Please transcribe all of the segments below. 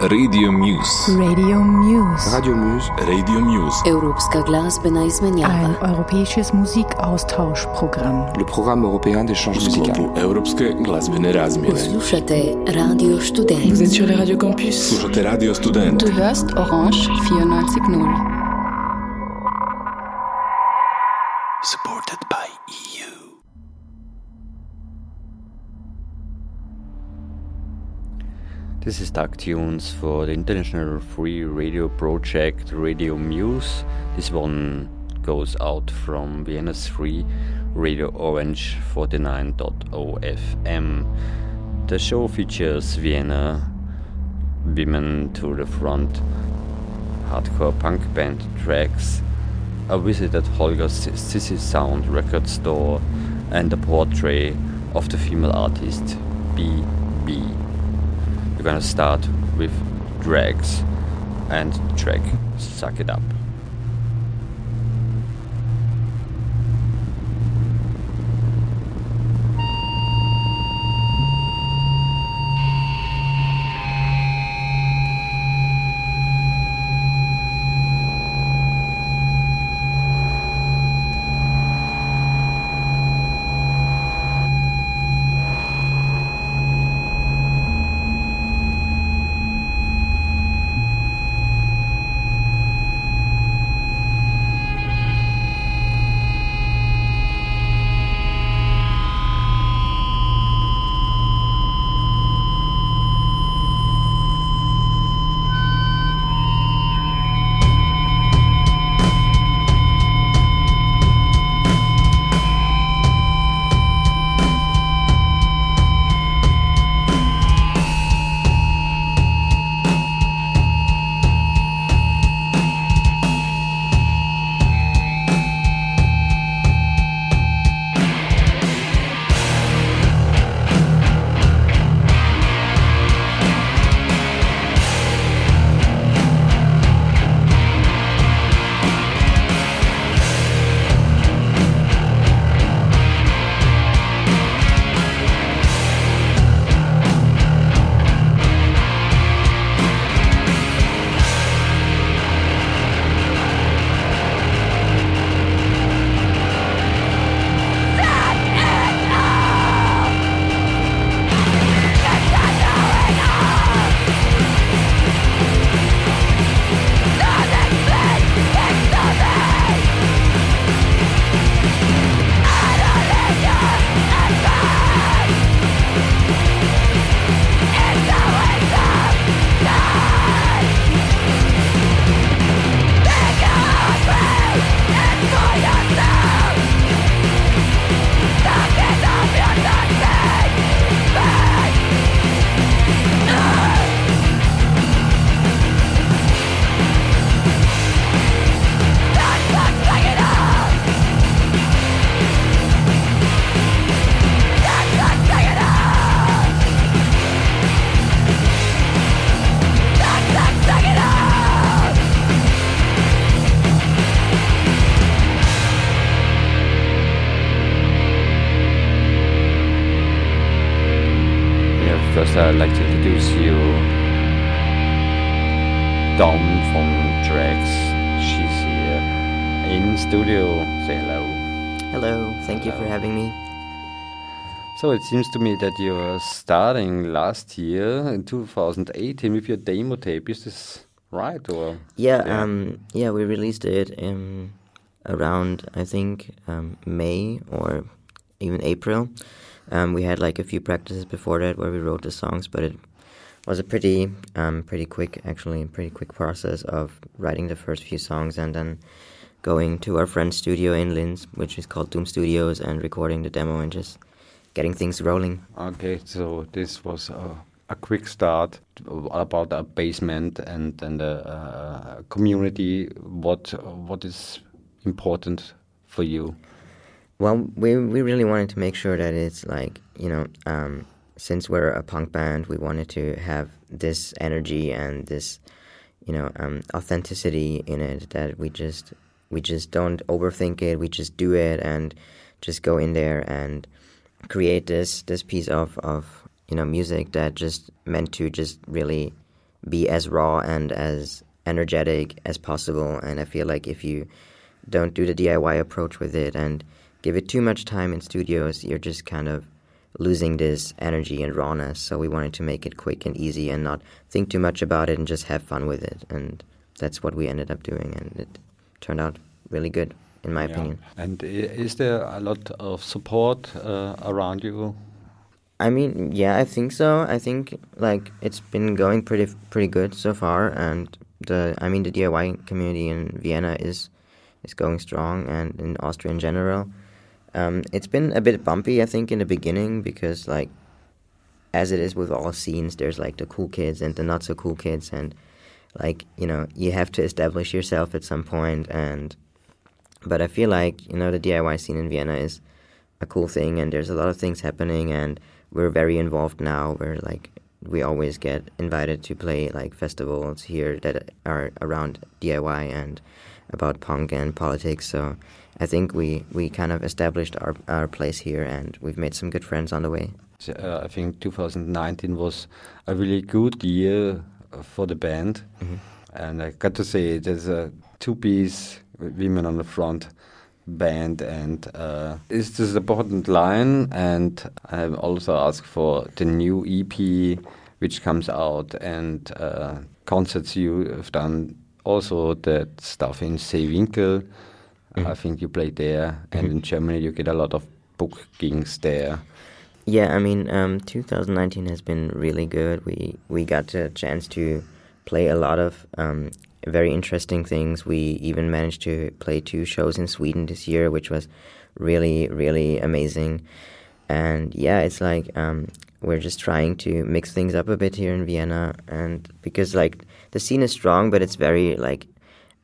Radio Muse. Radio Muse. Radio Muse. Radio Muse. Europska glazbena Ein izmenjava. europäisches Musikaustauschprogramm. Le programme européen d'échange musical. Europske glazbene razmjene. Slušate Radio Student. Vous êtes sur les radios campus. Slušate Radio Student. Du hörst Orange 94.0. This is Dark Tunes for the International Free Radio Project Radio Muse. This one goes out from Vienna's free Radio Orange 49.0 FM. The show features Vienna Women to the Front hardcore punk band tracks, a visit at Holger's Sissy Sound record store, and a portrait of the female artist B.B. Gonna start with Drags and track Suck It Up. First I'd like to introduce you Dom from Drax. She's here in studio. Say hello. Hello, thank you for having me. So it seems to me that you're starting last year in 2018 with your demo tape. Is this right or? Yeah, Yeah. um, yeah, we released it in around I think um, May or even April. Um, we had like a few practices before that where we wrote the songs, but it was a pretty, um, pretty quick, actually, pretty quick process of writing the first few songs and then going to our friend's studio in Linz, which is called Doom Studios, and recording the demo and just getting things rolling. Okay, so this was a, a quick start about a basement and and a, a community. What what is important for you? Well, we we really wanted to make sure that it's like you know, um, since we're a punk band, we wanted to have this energy and this, you know, um, authenticity in it that we just we just don't overthink it. We just do it and just go in there and create this this piece of of you know music that just meant to just really be as raw and as energetic as possible. And I feel like if you don't do the DIY approach with it and give it too much time in studios, you're just kind of losing this energy and rawness. So we wanted to make it quick and easy and not think too much about it and just have fun with it. And that's what we ended up doing, and it turned out really good, in my opinion. And is there a lot of support uh, around you? I mean, yeah, I think so. I think like it's been going pretty pretty good so far, and the I mean the DIY community in Vienna is is going strong, and in Austria in general. Um, it's been a bit bumpy, I think, in the beginning because like as it is with all scenes, there's like the cool kids and the not so cool kids, and like you know you have to establish yourself at some point. and but I feel like you know the DIY scene in Vienna is a cool thing, and there's a lot of things happening, and we're very involved now. We're like we always get invited to play like festivals here that are around DIY and about punk and politics. So I think we we kind of established our our place here, and we've made some good friends on the way. So, uh, I think 2019 was a really good year uh, for the band, and I got to say there's a two-piece women on the front band, and uh, it's this important line. And I also asked for the new EP, which comes out, and uh, concerts you have done. Also, that stuff in Seewinkel. I think you played there, and in Germany you get a lot of bookings there. Yeah, I mean, um, 2019 has been really good. We we got a chance to play a lot of um, very interesting things. We even managed to play two shows in Sweden this year, which was really really amazing. And yeah, it's like um, we're just trying to mix things up a bit here in Vienna, and because like the scene is strong, but it's very like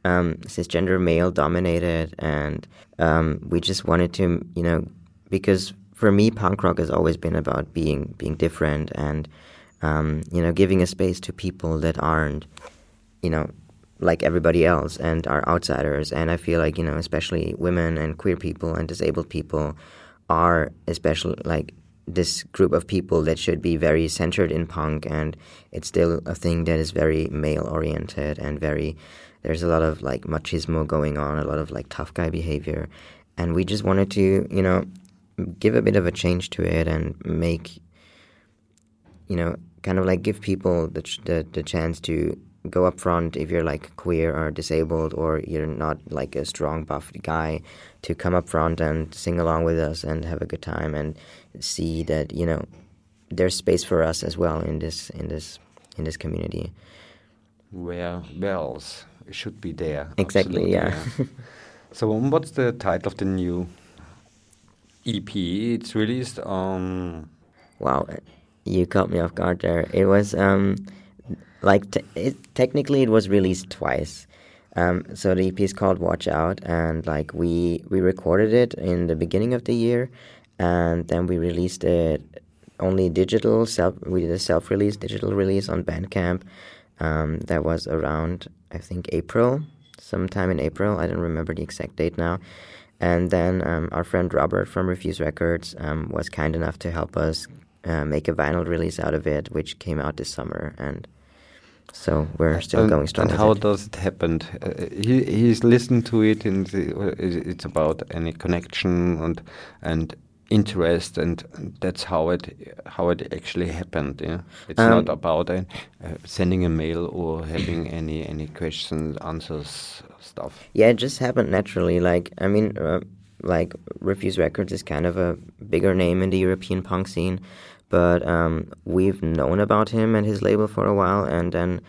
um, cisgender male dominated, and um, we just wanted to, you know, because for me, punk rock has always been about being being different and, um, you know, giving a space to people that aren't, you know, like everybody else and are outsiders. And I feel like you know, especially women and queer people and disabled people are especially like this group of people that should be very centered in punk and it's still a thing that is very male oriented and very there's a lot of like machismo going on a lot of like tough guy behavior. And we just wanted to you know give a bit of a change to it and make you know kind of like give people the ch- the, the chance to go up front if you're like queer or disabled or you're not like a strong buff guy to come up front and sing along with us and have a good time and see that you know there's space for us as well in this in this in this community. Where else it should be there. Exactly, absolutely, yeah. so um, what's the title of the new ep it's released on wow you caught me off guard there. It was um like t- it, technically it was released twice. Um, so the ep is called watch out and like we we recorded it in the beginning of the year and then we released it only digital self we did a self-release digital release on bandcamp um, that was around i think april sometime in april i don't remember the exact date now. And then um, our friend robert from refuse records um, was kind enough to help us uh, make a vinyl release out of it which came out this summer. And so we're still and, going strong and how it. does it happen? Uh, he he's listened to it and uh, it- it's about any connection and and interest and, that's how it how it actually happened yeah it's Um, not about uh, sending a mail or having any any questions answers stuff Yeah, it just happened naturally. Like, I mean, uh, like Refuse Records is kind of a bigger name in the European punk scene, but um, we've known about him and his label for a while. And then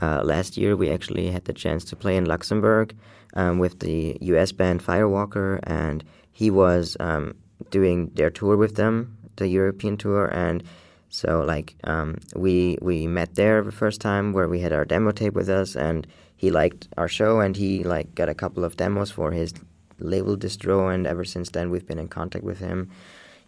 uh, last year, we actually had the chance to play in Luxembourg um, with the U.S. band Firewalker, and he was um, doing their tour with them, the European tour, and so like um, we we met there the first time where we had our demo tape with us, and he liked our show, and he like got a couple of demos for his label distro, and ever since then we've been in contact with him,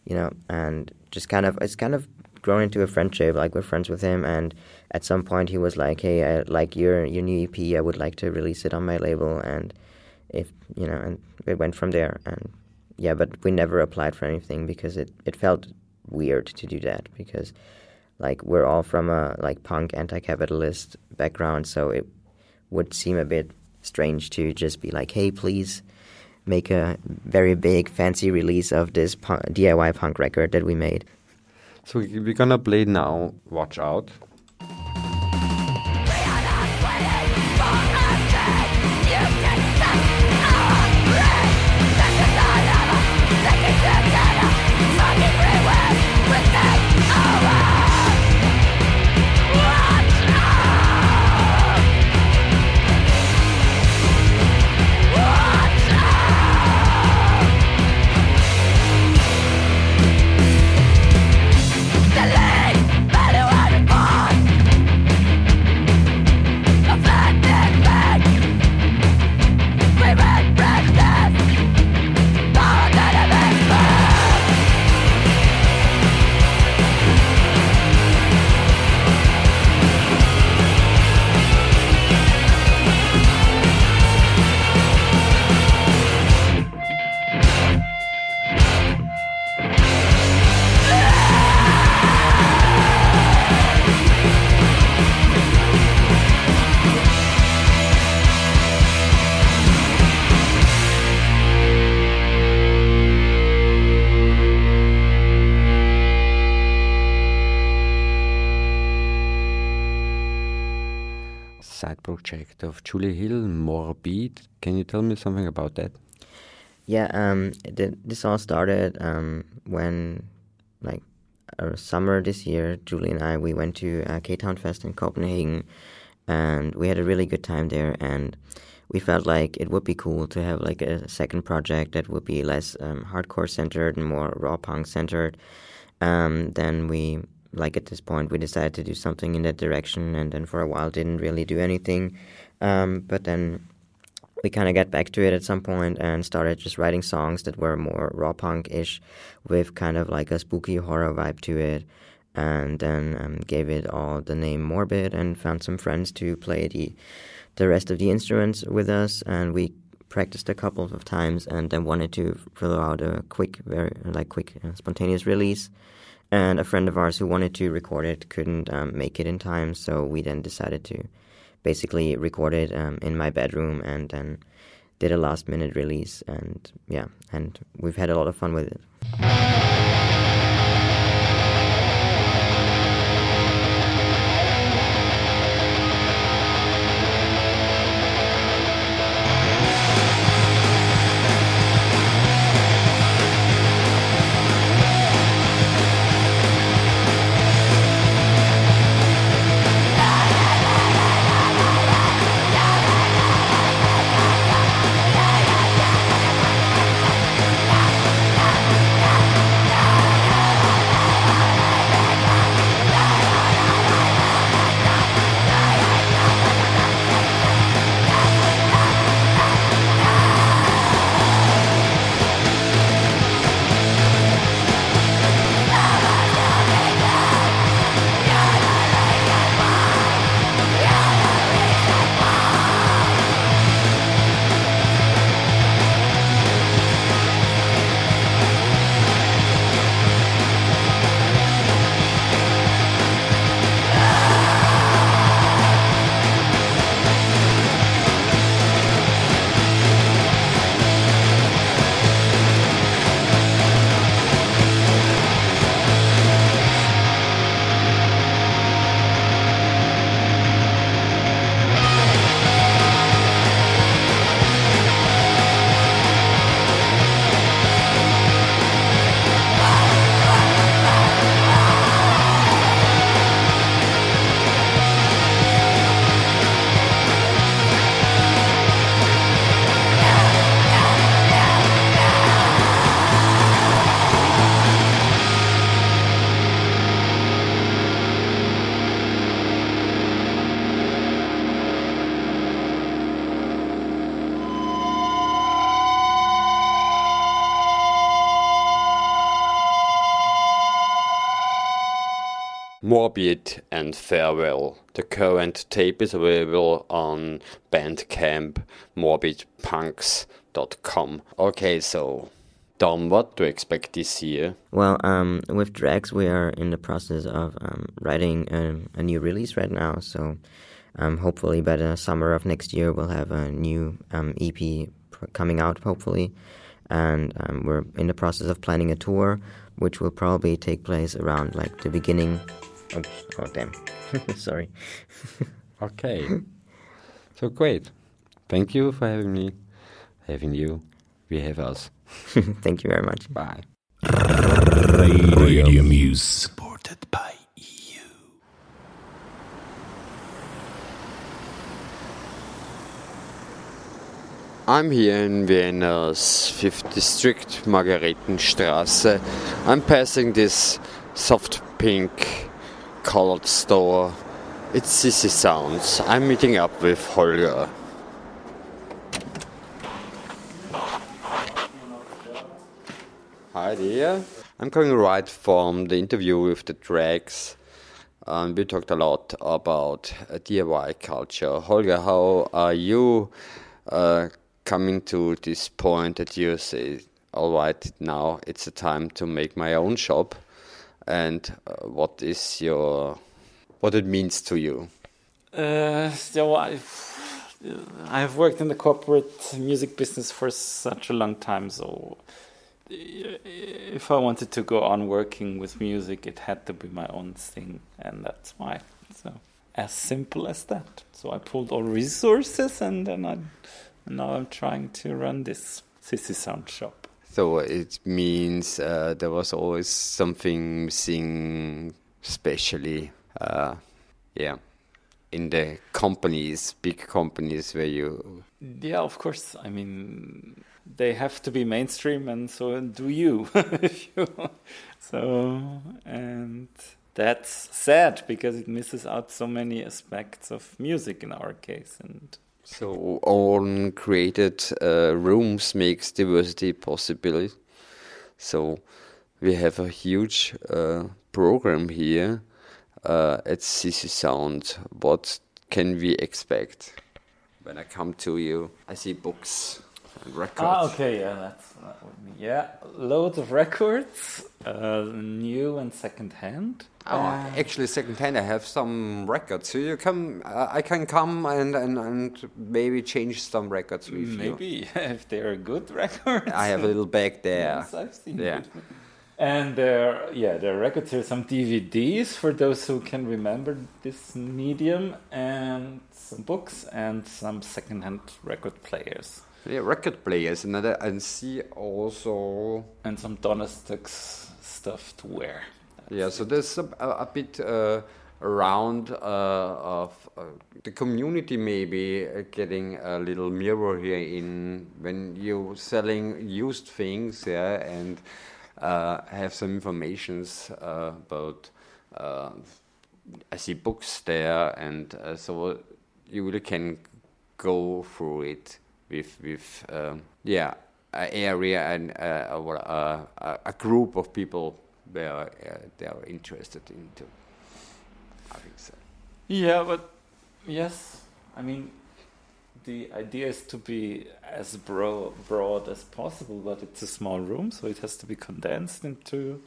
you know, and just kind of it's kind of grown into a friendship. Like we're friends with him, and at some point he was like, "Hey, I like your your new EP. I would like to release it on my label," and if you know, and it went from there, and yeah, but we never applied for anything because it it felt weird to do that because like we're all from a like punk anti-capitalist background, so it would seem a bit strange to just be like, hey, please make a very big fancy release of this punk, DIY punk record that we made. So we- we're gonna play now Watch Out. Can you tell me something about that? Yeah, um, th- this all started um, when, like, uh, summer this year, Julie and I, we went to uh, K-Town Fest in Copenhagen, and we had a really good time there, and we felt like it would be cool to have, like, a second project that would be less um, hardcore-centered and more raw punk-centered. Um, then we, like, at this point, we decided to do something in that direction, and then for a while didn't really do anything. Um, but then we kind of got back to it at some point and started just writing songs that were more raw punk ish with kind of like a spooky horror vibe to it. And then um, gave it all the name Morbid and found some friends to play the, the rest of the instruments with us. And we practiced a couple of times and then wanted to throw out a quick, very like quick, uh, spontaneous release. And a friend of ours who wanted to record it couldn't um, make it in time, so we then decided to basically recorded um, in my bedroom and then did a last minute release and yeah and we've had a lot of fun with it Morbid and Farewell. The current tape is available on Bandcamp, morbidpunks.com. Okay, so Tom, what to expect this year? Well, um, with Drax, we are in the process of um, writing a, a new release right now. So, um, hopefully, by the summer of next year, we'll have a new um, EP coming out. Hopefully, and um, we're in the process of planning a tour, which will probably take place around like the beginning. Oops, oh damn! Sorry. Okay. so great. Thank you for having me. Having you. We have us. Thank you very much. Bye. Radio Muse. Supported by EU. I'm here in Vienna's 5th district, Margaretenstraße. I'm passing this soft pink colored store. It's Sissy Sounds. I'm meeting up with Holger. Hi there. I'm coming right from the interview with the Drags. Um, we talked a lot about uh, DIY culture. Holger, how are you uh, coming to this point that you say, all right, now it's the time to make my own shop? And uh, what is your, what it means to you? Uh, so I've I have worked in the corporate music business for such a long time. So if I wanted to go on working with music, it had to be my own thing, and that's why. So as simple as that. So I pulled all resources, and then I now I'm trying to run this Sissy Sound shop. So it means uh, there was always something missing, especially, uh, yeah, in the companies, big companies where you. Yeah, of course. I mean, they have to be mainstream, and so do you. you so, and that's sad because it misses out so many aspects of music in our case, and So own created uh, rooms makes diversity possible. So we have a huge uh, program here uh, at Sissy Sound. What can we expect when I come to you? I see books and records. Ah, okay, yeah, that's that yeah, loads of records, uh, new and second hand. Oh, actually, secondhand. I have some records. So you come, uh, I can come and, and, and maybe change some records with you. Maybe if they are good records. I have a little bag there. Yes, I've seen Yeah. And there, yeah, there are records here, some DVDs for those who can remember this medium, and some books and some second-hand record players, Yeah, record players, and I and see also. and some Donnerstag's stuff to wear. Yeah, so there's a, a, bit uh, around uh, of uh, the community maybe uh, getting a little mirror here in when you're selling used things, yeah, and uh, have some informations uh, about. I see books there, and so you really can go through it with with um, yeah area and uh, a, a group of people where uh, they are interested into. I think so. Yeah, but yes, I mean, the idea is to be as bro- broad as possible, but it's a small room, so it has to be condensed into,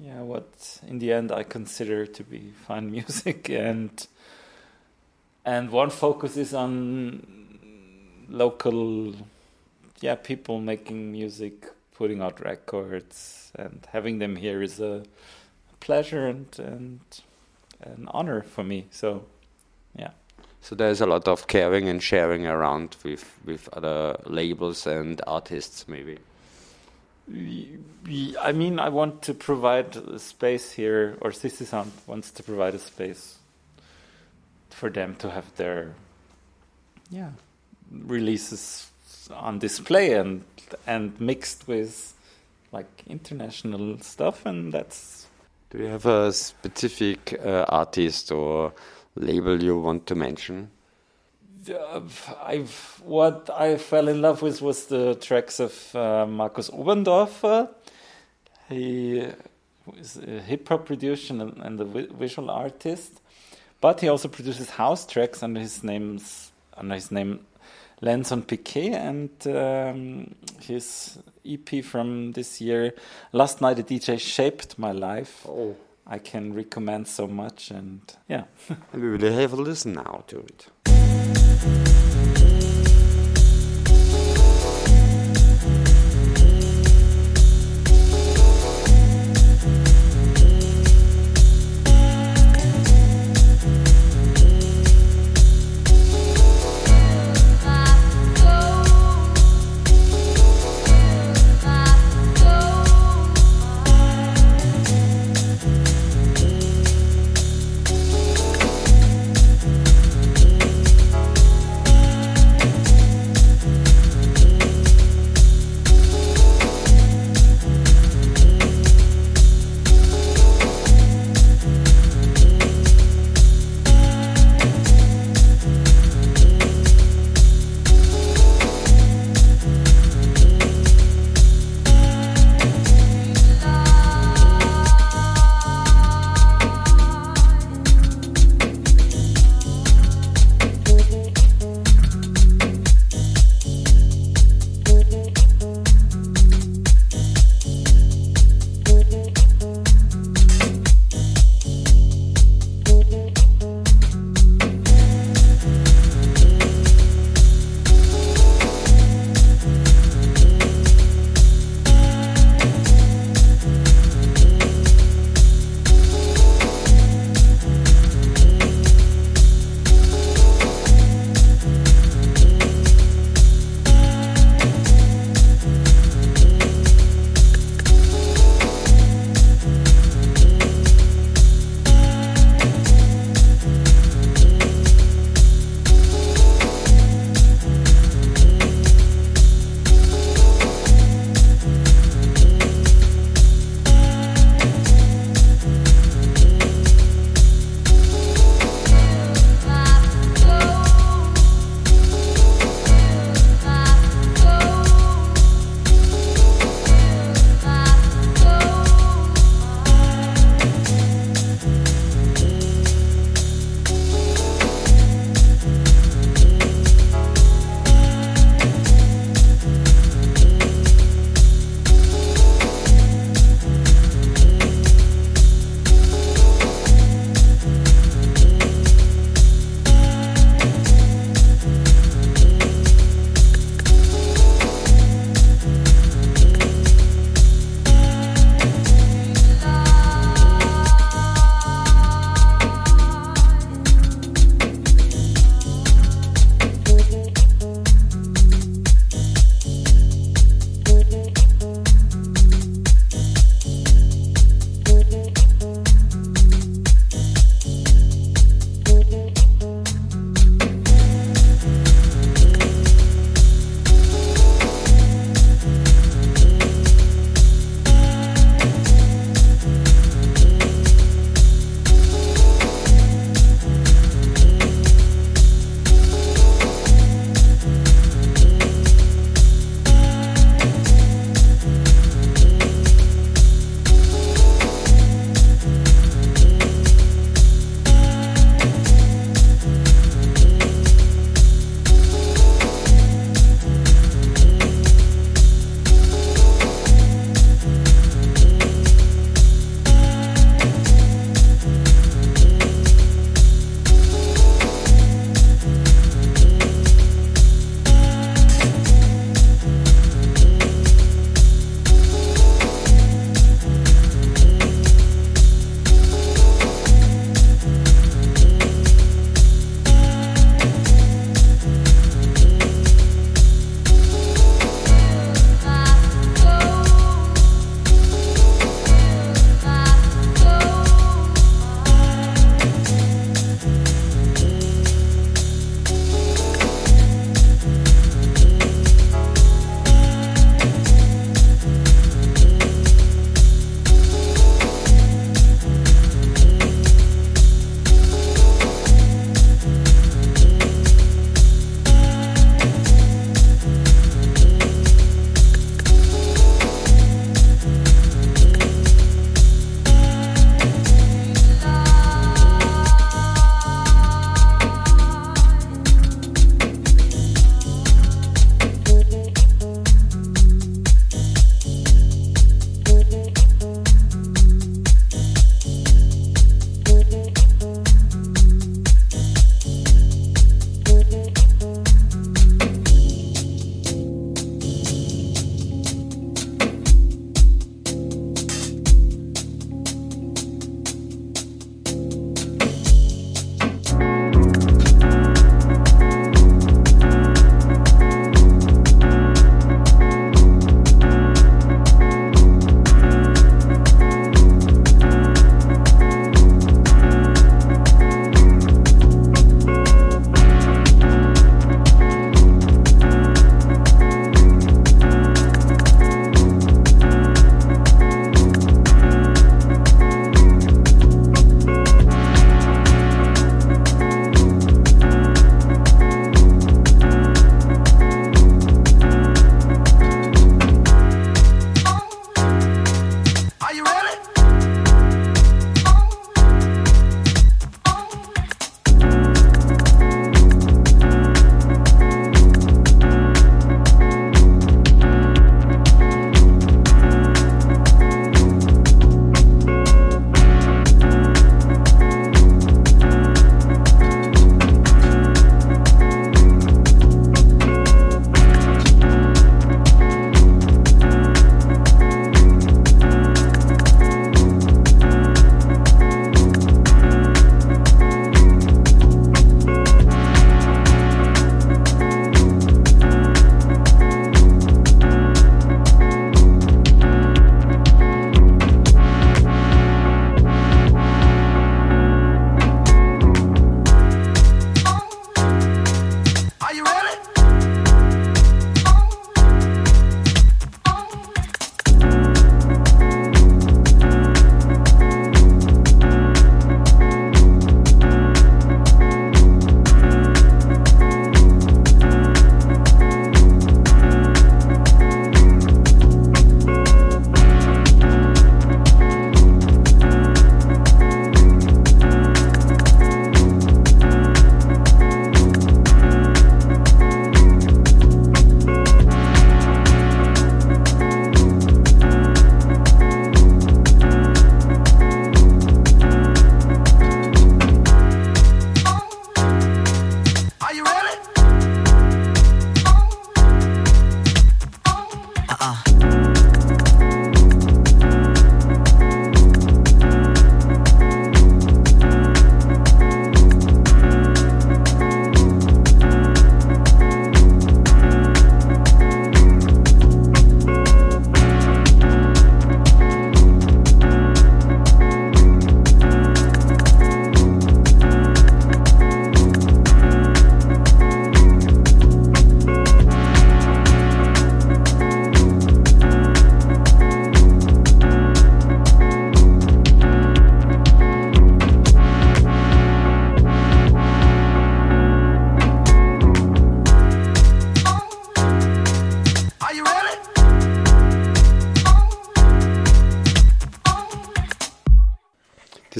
yeah, what in the end I consider to be fine music, and and one focus is on local, yeah, people making music, putting out records, and having them here is a pleasure and and an honor for me. So, yeah. So there's a lot of caring and sharing around with with other labels and artists, maybe. I mean, I want to provide a space here, or Sissy Sound wants to provide a space for them to have their, yeah, releases on display and and mixed with like international stuff, and that's Do you have a specific uh, artist or label you want to mention? I've what I fell in love with was the tracks of uh, Markus Oberndorfer. He is a hip hop producer and, and a vi- visual artist, but he also produces house tracks under his name's under his name Lenson Piquet and um, his EP from this year, Last Night a DJ Shaped My Life. Oh. I can recommend so much, and yeah. and we will have a listen now to it.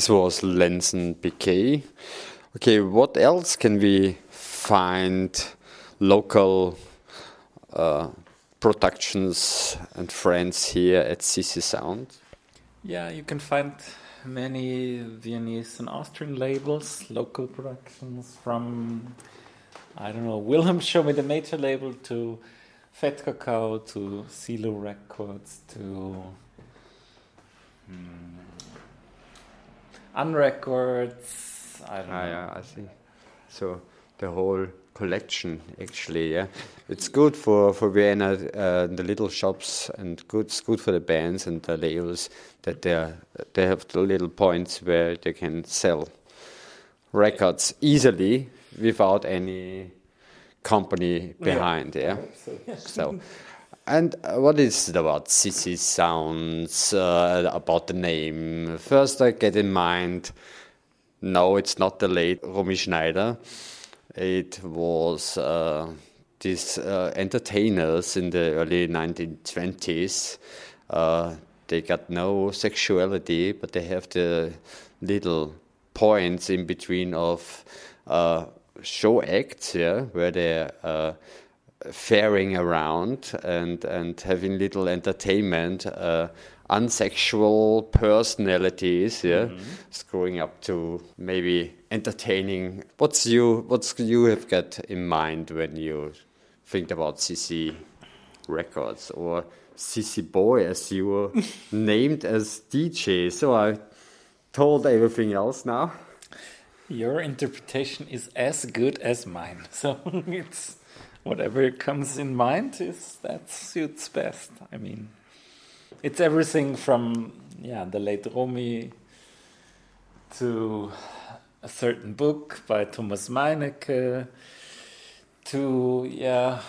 This was Lenzen Piquet. Okay, what else can we find local uh, productions and friends here at Sissy Sound? Yeah, you can find many Viennese and Austrian labels, local productions from, I don't know, Wilhelm Show Me the Major label to Fat Cacao to Silo Records to hmm, Unrecords. I don't Ah, know. yeah, I see. So the whole collection, actually, yeah, it's good for for Vienna, uh, the little shops, and good. It's good for the bands and the labels that they they have the little points where they can sell records easily without any company behind. Yeah. So, and uh, what is it about Sissy Sounds? Uh, about the name? First, I get in mind. No, it's not the late Romy Schneider. It was uh, these uh, entertainers in the early 1920s. Uh, they got no sexuality, but they have the little points in between of uh, show acts, yeah, where they're uh, faring around and and having little entertainment, uh, unsexual personalities, yeah, screwing up to maybe entertaining. What's you what's you have got in mind when you think about Sissy Records or CC Boy as you were named as DJ? So I told everything else now. Your interpretation is as good as mine. So it's whatever comes in mind is that suits best. I mean, it's everything from yeah the late Romy to a certain book by Thomas Meinecke to yeah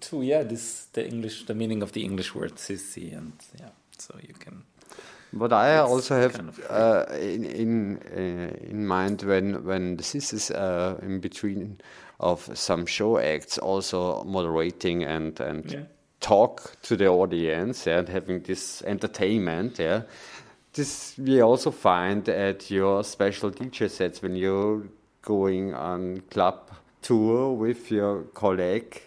to yeah this the English the meaning of the English word sissy and yeah so you can But I also have kind of uh, in in uh, in mind when when this is uh, in between of some show acts, also moderating and and Yeah. talk to the audience and having this entertainment. Yeah, this we also find at your special DJ sets when you're going on club tour with your colleague.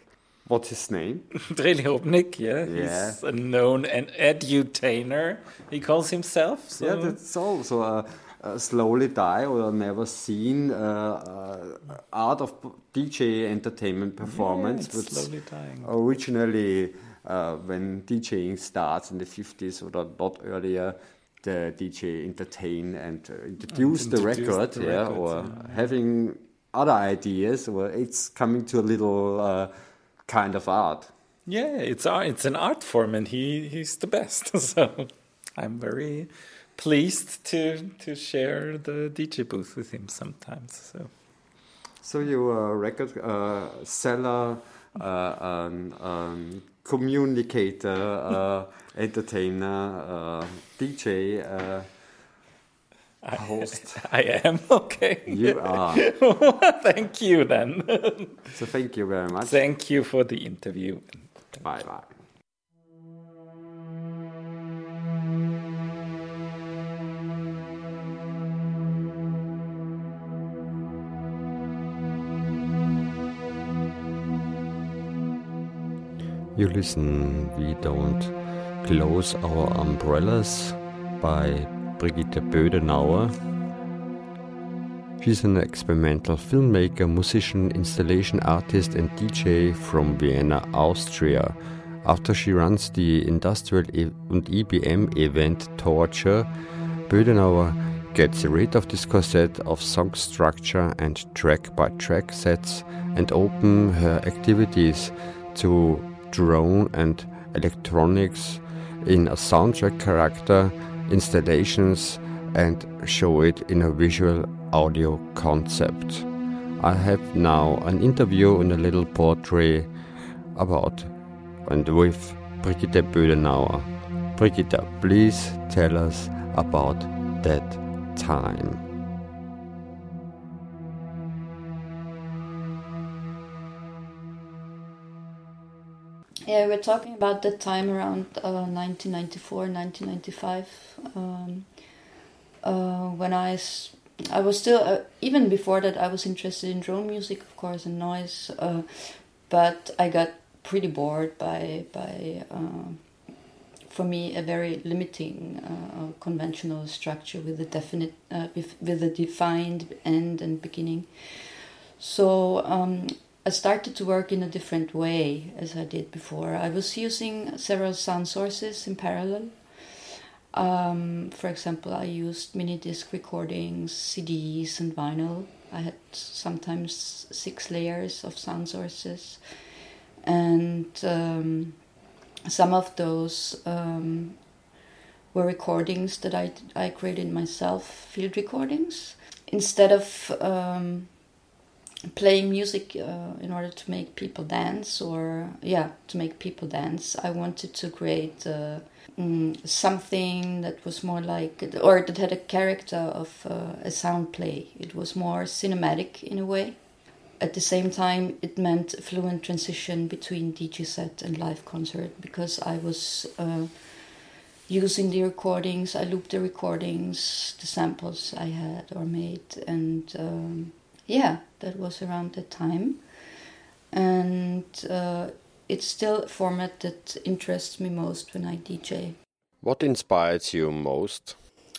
What's his name? Drelihobnik, yeah, Yeah. he's a known and edutainer. He calls himself. So Yeah, that's also a, a slowly die or never seen uh, uh, art of DJ entertainment performance. Yeah, slowly dying. Originally, uh, when DJing starts in the 50s or a lot earlier, the DJ entertain and uh, introduce the introduce record, the yeah, or yeah. having other ideas, or it's coming to a little uh, kind of art. Yeah, it's art. It's an art form, and he he's the best. So I'm very pleased to to share the DJ booth with him sometimes. So So you're a record uh, seller, uh, um, um, communicator, uh, entertainer, uh, DJ, uh, host. I am okay. You are. Thank you, then. So thank you very much. Thank you for the interview. Bye bye. You listen, we don't close our umbrellas by Brigitte Bödenauer. She's an experimental filmmaker, musician, installation artist, and DJ from Vienna, Austria. After she runs the Industrial und EBM event Torture, Bödenauer gets rid of this cassette of song structure and track by track sets and open her activities to drone and electronics in a soundtrack character, installations, and show it in a visual audio concept. I have now an interview and a little portrait about and with Brigitte Bödenauer. Brigitte, please tell us about that time. Yeah, we're talking about the time around uh, 1994, 1995. Um, uh, when I, I was still uh, even before that I was interested in drone music, of course, and noise. Uh, but I got pretty bored by by uh, for me a very limiting uh, conventional structure with a definite uh, with a defined end and beginning. So um, I started to work in a different way as I did before. I was using several sound sources in parallel. Um, for example, I used mini disc recordings, CDs, and vinyl. I had sometimes six layers of sound sources, and um, some of those um, were recordings that I I created myself, field recordings. Instead of um, playing music uh, in order to make people dance or yeah to make people dance i wanted to create uh, mm, something that was more like or that had a character of uh, a sound play. It was more cinematic in a way. At the same time it meant a fluent transition between dj set and live concert because i was uh, using the recordings. I looped the recordings the samples i had or made and um, yeah, that was around that time. And uh, it's still a format that interests me most when I DJ. What inspires you most?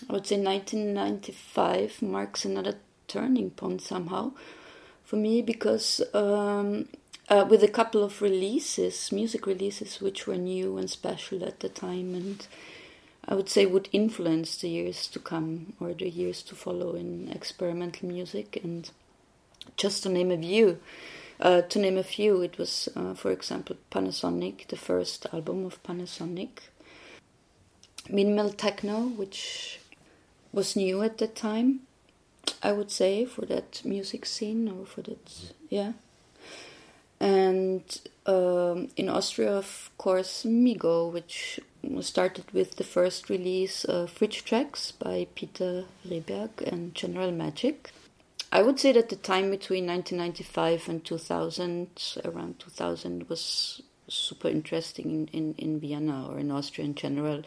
I would say 1995 marks another turning point somehow for me because um, uh, with a couple of releases, music releases, which were new and special at the time, and I would say would influence the years to come or the years to follow in experimental music and just to name a few, uh, to name a few, it was, uh, for example, Panasonic, the first album of Panasonic, minimal techno, which was new at that time, I would say, for that music scene or for that, yeah. And um, in Austria, of course, Mego, which started with the first release, uh, Fridge Tracks by Peter Rehberg and General Magic. I would say that the time between 1995 and 2000, around 2000, was super interesting in, in, in Vienna or in Austria in general.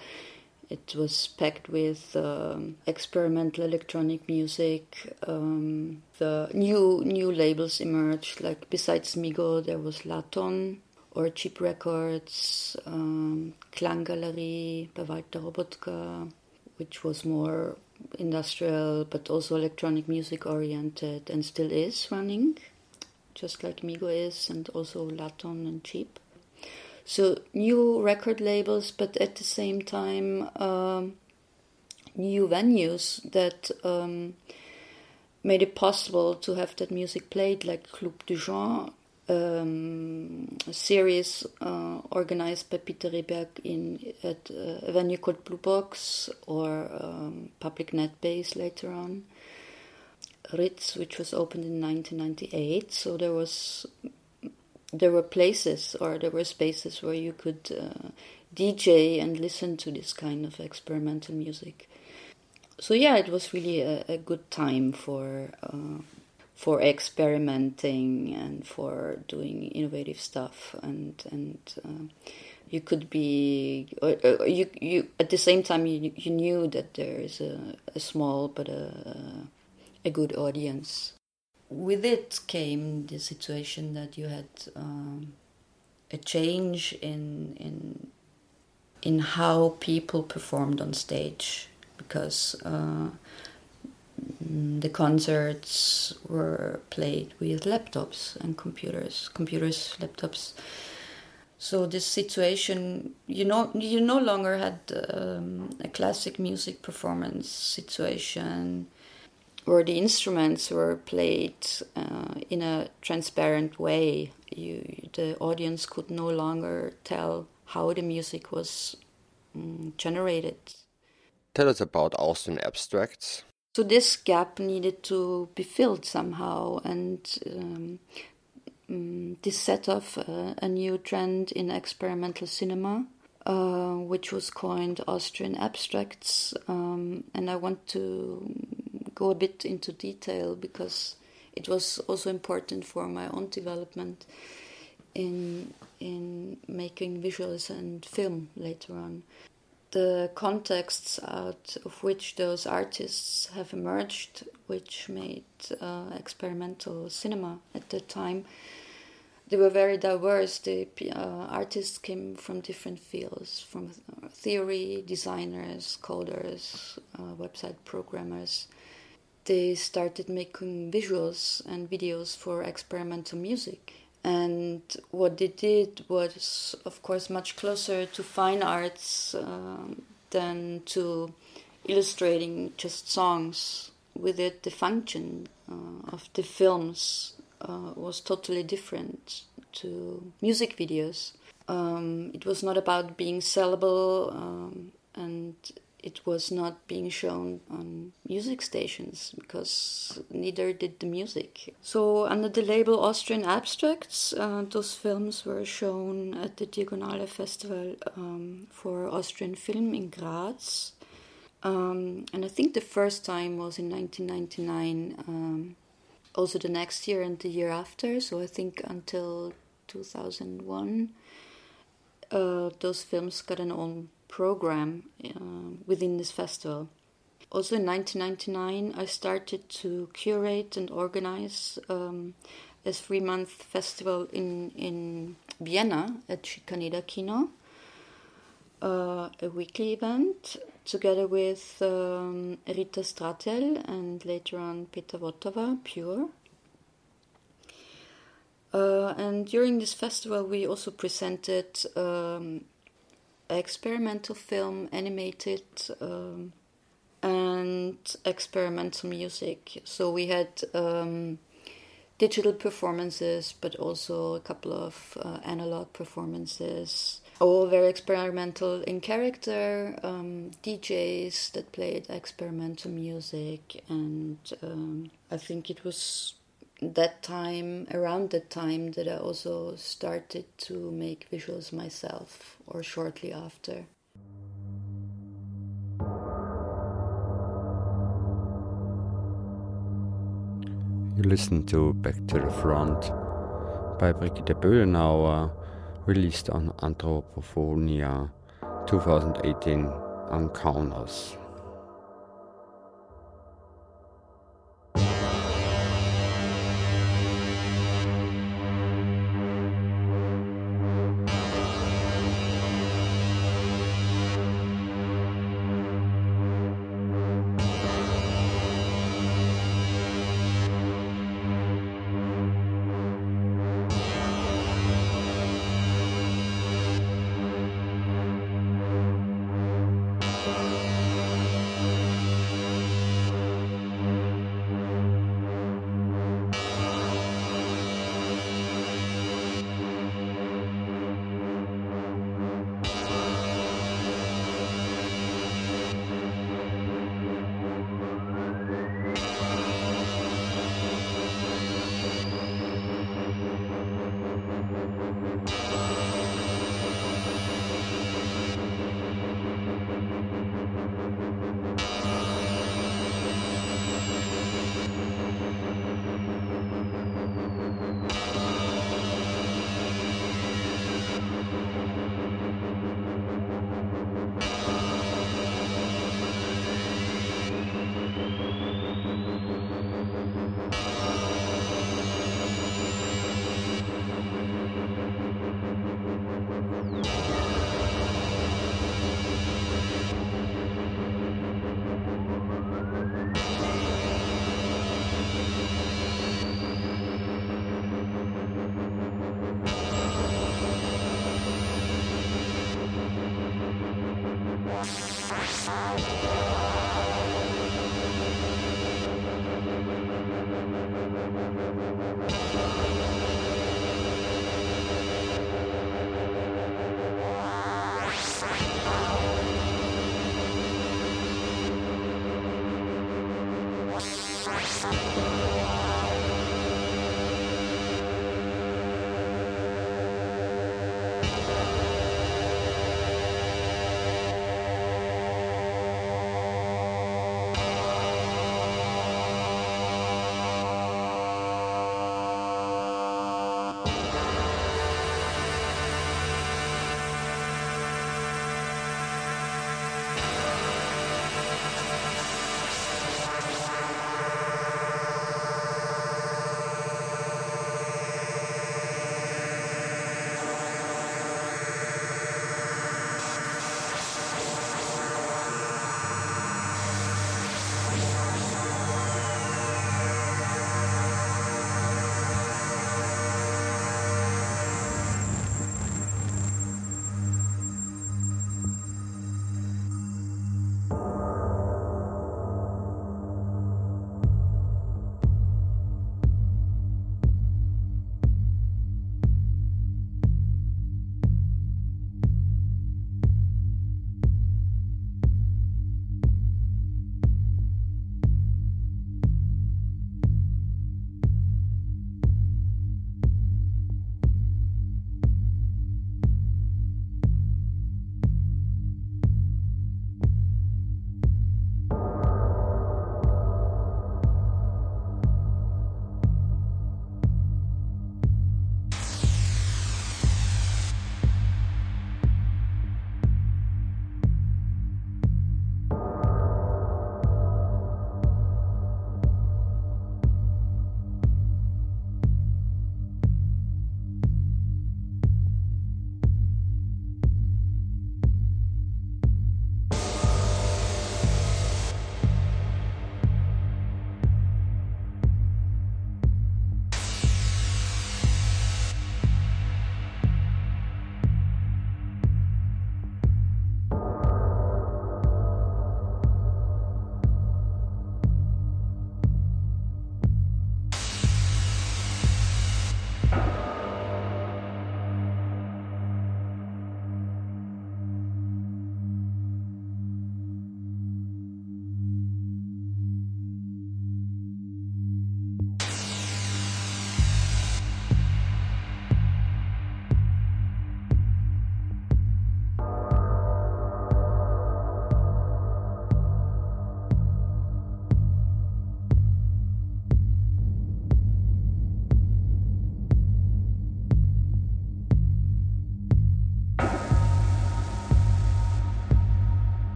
It was packed with um, experimental electronic music. Um, the new new labels emerged. Like besides Mego, there was Laton or Cheap Records, um, Klanggalerie by Walter Robotka, which was more industrial but also electronic music oriented and still is running, just like Mego is, and also Laton and Cheap. So new record labels, but at the same time, um, new venues that um, made it possible to have that music played, like Club du Jean, um, series uh, organized by Peter Rehberg in at uh, a venue called Blue Box or um, Public Net Base later on. Rhiz, which was opened in 1998, so there was there were places or there were spaces where you could uh, DJ and listen to this kind of experimental music. So yeah, it was really a, a good time for uh, for experimenting and for doing innovative stuff and and uh, you could be or, or you you at the same time you you knew that there is a, a small but a a good audience. With it came the situation that you had um, a change in in in how people performed on stage because uh, the concerts were played with laptops and computers, computers, laptops. So this situation, you know, you no longer had um, a classic music performance situation where the instruments were played uh, in a transparent way. You, the audience could no longer tell how the music was um, generated. Tell us about Austrian abstracts. So this gap needed to be filled somehow, and um, um, this set off uh, a new trend in experimental cinema, uh, which was coined Austrian abstracts. Um, and I want to go a bit into detail because it was also important for my own development in in making visuals and film later on. The contexts out of which those artists have emerged, which made uh, experimental cinema at the time, they were very diverse. The uh, artists came from different fields, from theory, designers, coders, uh, website programmers. They started making visuals and videos for experimental music. And what they did was, of course, much closer to fine arts um, than to illustrating just songs. With it, the function uh, of the films uh, was totally different to music videos. Um, it was not about being sellable, um, and it was not being shown on music stations because neither did the music. So, under the label Austrian Abstracts, uh, those films were shown at the Diagonale Festival um, for Austrian Film in Graz. Um, and I think the first time was in 1999, um, also the next year and the year after. So, I think until 2001, uh, those films got an own program uh, within this festival. Also in 1999, I started to curate and organize um, a three month festival in, in Vienna at Schikaneder Kino, uh, a weekly event together with um, Rita Stratel and later on Peter Votava, Pure. Uh, and during this festival, we also presented um, experimental film, animated, um, and experimental music. So we had um, digital performances, but also a couple of uh, analog performances. All very experimental in character, um, DJs that played experimental music, and um, I think it was that time, around that time, that I also started to make visuals myself, or shortly after. You listen to Back to the Front by Brigitte Bödenauer, released on Anthropophonia 2018 on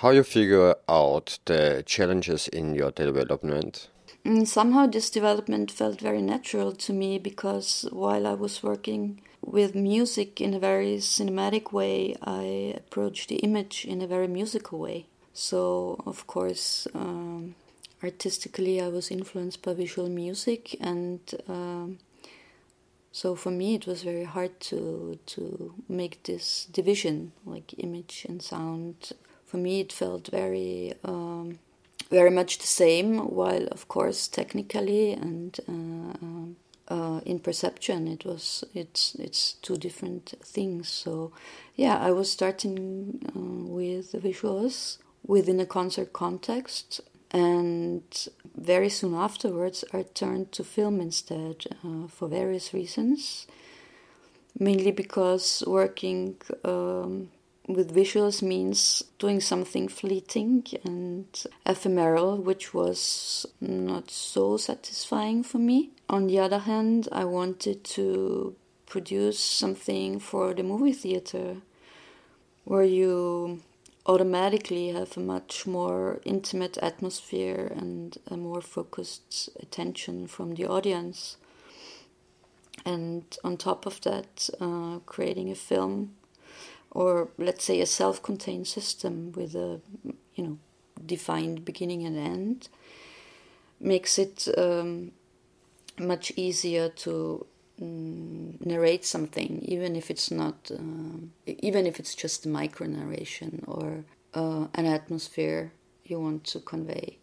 How you figure out the challenges in your development? Mm, somehow this development felt very natural to me because while I was working with music in a very cinematic way, I approached the image in a very musical way. So, of course, um, artistically, I was influenced by visual music, and um, so for me, it was very hard to to make this division, like image and sound, for me it felt very um, very much the same while of course technically and uh, uh, in perception it was it's it's two different things. So yeah i was starting uh, with visuals within a concert context and very soon afterwards i turned to film instead uh, for various reasons mainly because working um, with visuals means doing something fleeting and ephemeral, which was not so satisfying for me. On the other hand, I wanted to produce something for the movie theater where you automatically have a much more intimate atmosphere and a more focused attention from the audience. And on top of that, uh, creating a film or let's say a self-contained system with a you know defined beginning and end makes it um, much easier to um, narrate something even if it's not uh, even if it's just a micro narration or uh, an atmosphere you want to convey.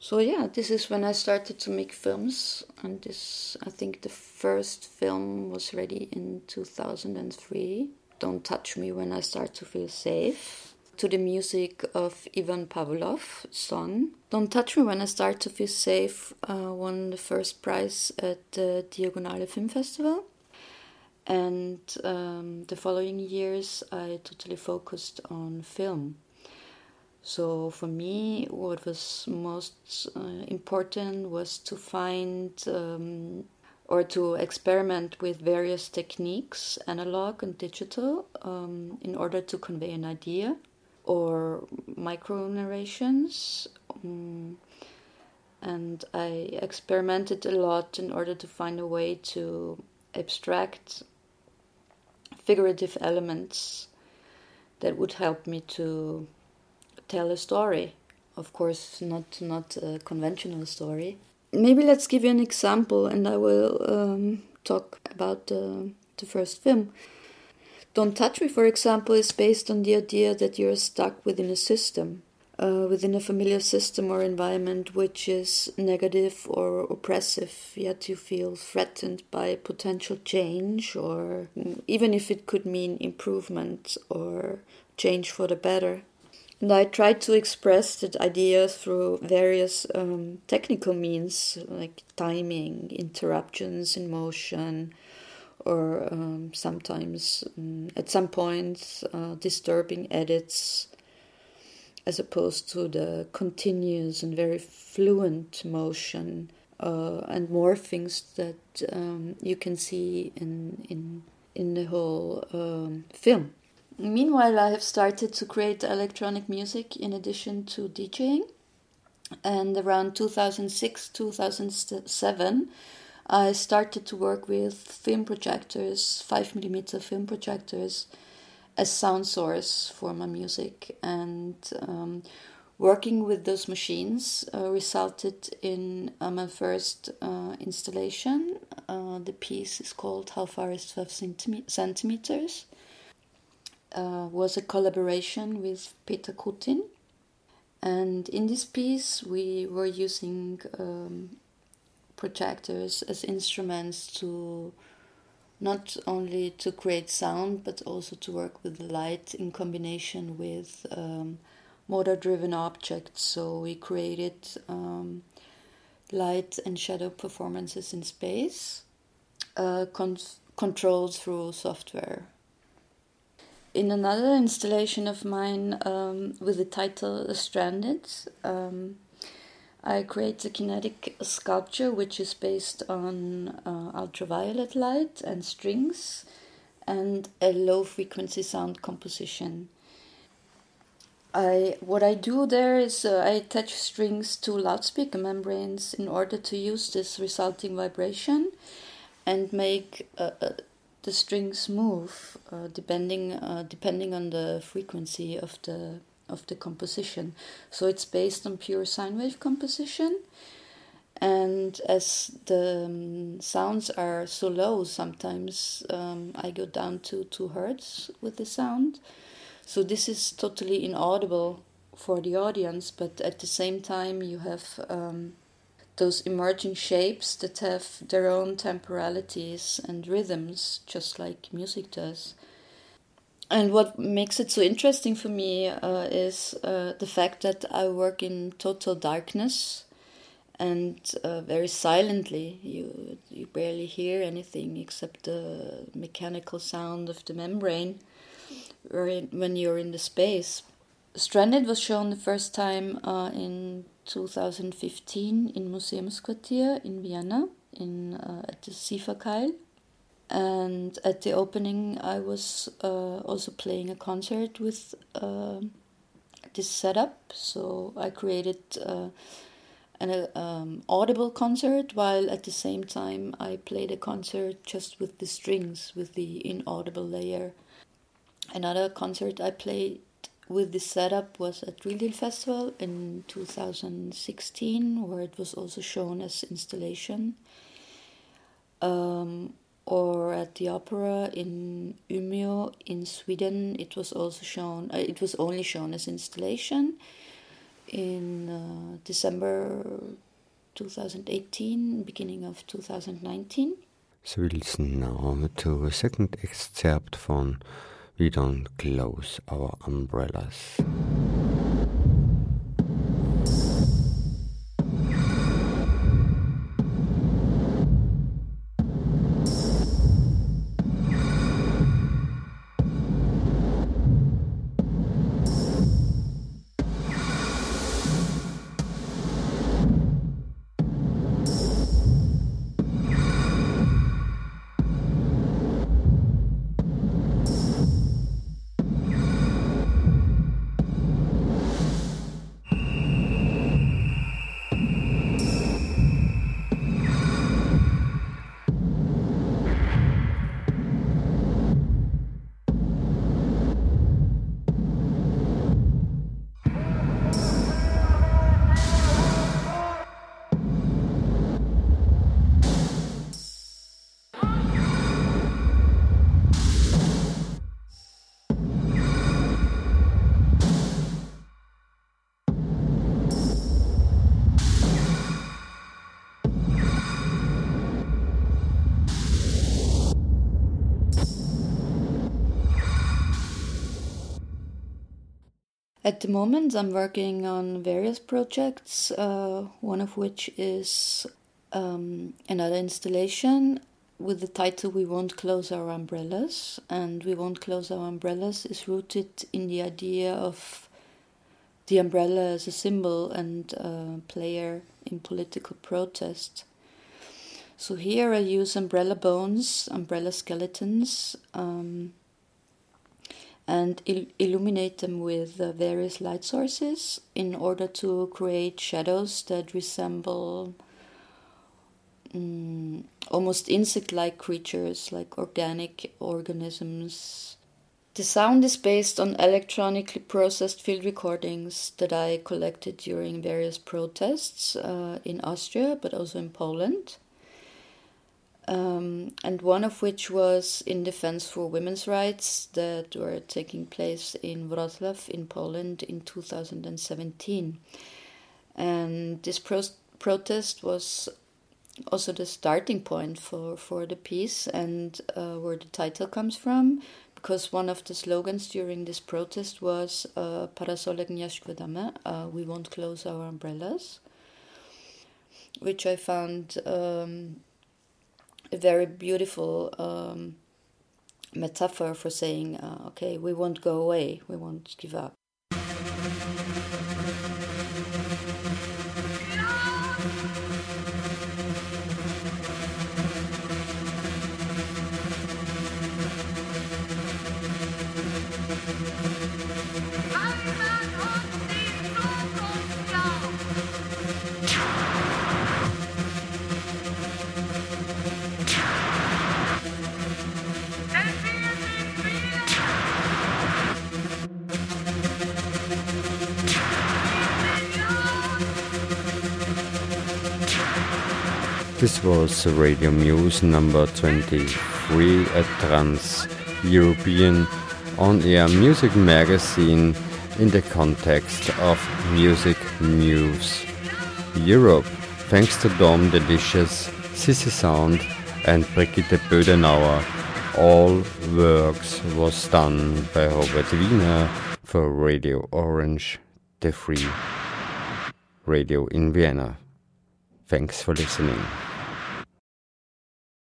So yeah this is when i started to make films and this i think the first film was ready in 2003 don't Touch Me When I Start to Feel Safe, to the music of Ivan Pavlov song. Don't Touch Me When I Start to Feel Safe uh, won the first prize at the Diagonale Film Festival. And um, the following years, I totally focused on film. So for me, what was most uh, important was to find um, or to experiment with various techniques, analog and digital, um, in order to convey an idea, or micro narrations. Um, and I experimented a lot in order to find a way to abstract figurative elements that would help me to tell a story. Of course, not not a conventional story, maybe let's give you an example, and I will um, talk about the, the first film. Don't Touch Me, for example, is based on the idea that you're stuck within a system, uh, within a familiar system or environment which is negative or oppressive, yet you feel threatened by potential change, or even if it could mean improvement or change for the better. And I tried to express that idea through various um, technical means like timing, interruptions in motion, or um, sometimes um, at some points uh, disturbing edits, as opposed to the continuous and very fluent motion uh, and morphings that um, you can see in in in the whole um, film. Meanwhile, I have started to create electronic music in addition to DJing. And around 2006 2007, I started to work with film projectors, 5mm film projectors, as sound source for my music. And um, working with those machines uh, resulted in uh, my first uh, installation. Uh, the piece is called How Far is 12 Centimeters uh, was a collaboration with Peter Kutin. And in this piece, we were using um, projectors as instruments to not only to create sound but also to work with light in combination with um, motor driven objects. So we created um, light and shadow performances in space, uh, con- controlled through software in another installation of mine um, with the title Stranded, um, I create a kinetic sculpture which is based on uh, ultraviolet light and strings and a low frequency sound composition. I what I do there is uh, I attach strings to loudspeaker membranes in order to use this resulting vibration and make uh, the strings move uh, depending uh, depending on the frequency of the of the composition. So it's based on pure sine wave composition. And as the um, sounds are so low, sometimes um, I go down to two hertz with the sound. So this is totally inaudible for the audience, but at the same time, you have um, those emerging shapes that have their own temporalities and rhythms, just like music does. And what makes it so interesting for me uh, is uh, the fact that I work in total darkness and uh, very silently. You you barely hear anything except the mechanical sound of the membrane when you're in the space. Stranded was shown the first time uh, in 2015 in Museumsquartier in Vienna, in uh, at the Sieferkeil. And at the opening, I was uh, also playing a concert with uh, this setup. So I created uh, an um, audible concert, while at the same time I played a concert just with the strings, with the inaudible layer Another concert I played with this setup was at Real Festival in 2016, where it was also shown as installation. Um, or at the opera in Umeå in Sweden, it was also shown. Uh, it was only shown as installation in uh, December 2018, beginning of 2019. So we'll listen now to a second excerpt from we don't close our umbrellas. At the moment, I'm working on various projects, uh, one of which is um, another installation with the title We Won't Close Our Umbrellas. And We Won't Close Our Umbrellas is rooted in the idea of the umbrella as a symbol and uh, player in political protest. So here I use umbrella bones, umbrella skeletons. Um, and il- illuminate them with uh, various light sources in order to create shadows that resemble um, almost insect like creatures, like organic organisms. The sound is based on electronically processed field recordings that I collected during various protests uh, in Austria but also in Poland um, and one of which was in defense for women's rights that were taking place in Wrocław in Poland in 2017. And this pro- protest was also the starting point for, for the piece and uh, where the title comes from, because one of the slogans during this protest was uh, uh, we won't close our umbrellas, which I found um, a very beautiful um, metaphor for saying, uh, okay, we won't go away, we won't give up. This was Radio Muse number 23, a trans European on air music magazine in the context of Music News Europe. Thanks to Dom Delicious, Sissy Sound, and Brigitte Bödenauer. All works was done by Robert Wiener for Radio Orange, the free radio in Vienna. Thanks for listening.